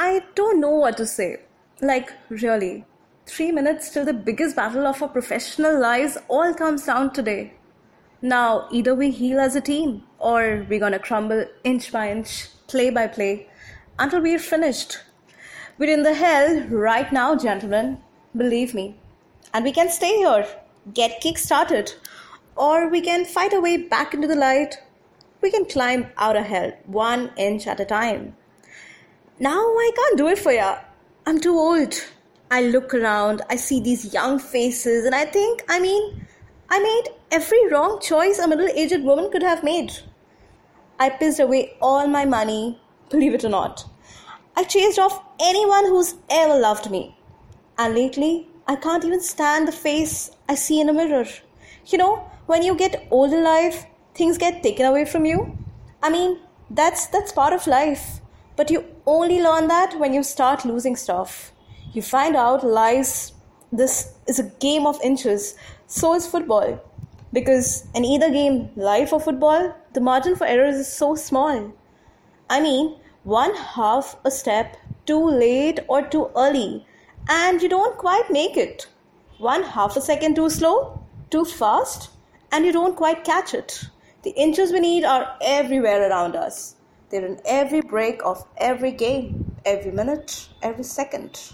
I don't know what to say. Like, really, three minutes till the biggest battle of our professional lives all comes down today. Now, either we heal as a team or we're gonna crumble inch by inch, play by play, until we're finished. We're in the hell right now, gentlemen. Believe me. And we can stay here, get kick started, or we can fight our way back into the light. We can climb out of hell one inch at a time. Now I can't do it for ya. I'm too old. I look around, I see these young faces, and I think, I mean, I made every wrong choice a middle aged woman could have made. I pissed away all my money, believe it or not. I chased off anyone who's ever loved me. And lately, I can't even stand the face I see in a mirror. You know, when you get old in life, things get taken away from you. I mean, that's that's part of life. But you only learn that when you start losing stuff. You find out lies this is a game of inches. So is football. Because in either game, life or football, the margin for errors is so small. I mean, one half a step too late or too early, and you don't quite make it. One half a second too slow, too fast, and you don't quite catch it. The inches we need are everywhere around us. They're in every break of every game, every minute, every second.